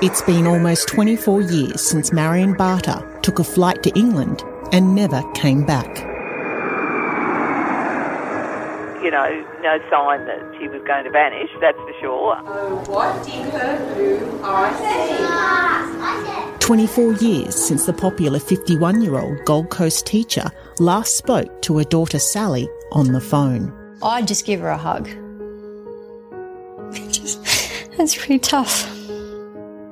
It's been almost 24 years since Marion Barter took a flight to England and never came back. You know, no sign that she was going to vanish, that's for sure. Oh, what did her do I 24 years since the popular 51 year old Gold Coast teacher last spoke to her daughter Sally on the phone. I'd just give her a hug. That's pretty tough.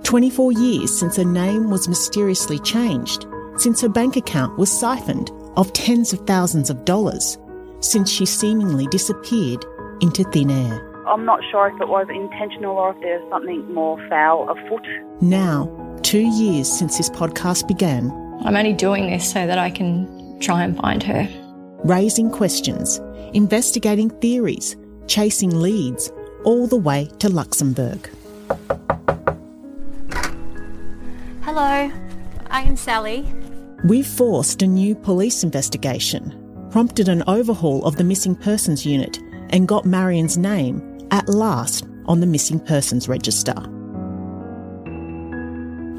24 years since her name was mysteriously changed, since her bank account was siphoned of tens of thousands of dollars, since she seemingly disappeared into thin air. I'm not sure if it was intentional or if there's something more foul afoot. Now, two years since this podcast began, I'm only doing this so that I can try and find her. raising questions, investigating theories, chasing leads, all the way to Luxembourg. Hello, I am Sally. We've forced a new police investigation, prompted an overhaul of the missing persons unit, and got Marion's name at last on the missing persons register.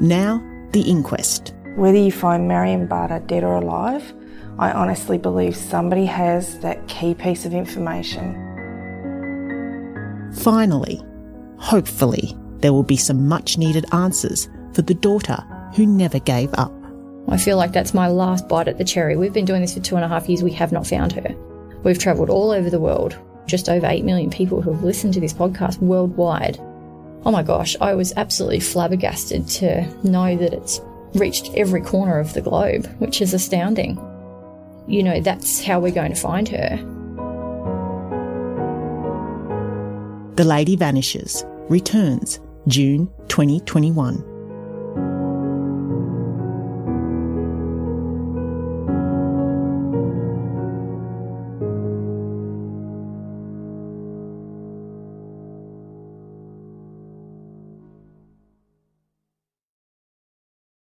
Now, the inquest. Whether you find Marion Barter dead or alive, I honestly believe somebody has that key piece of information. Finally, hopefully, there will be some much needed answers for the daughter who never gave up. I feel like that's my last bite at the cherry. We've been doing this for two and a half years. We have not found her. We've travelled all over the world. Just over 8 million people who have listened to this podcast worldwide. Oh my gosh, I was absolutely flabbergasted to know that it's reached every corner of the globe, which is astounding. You know, that's how we're going to find her. The Lady Vanishes returns June 2021.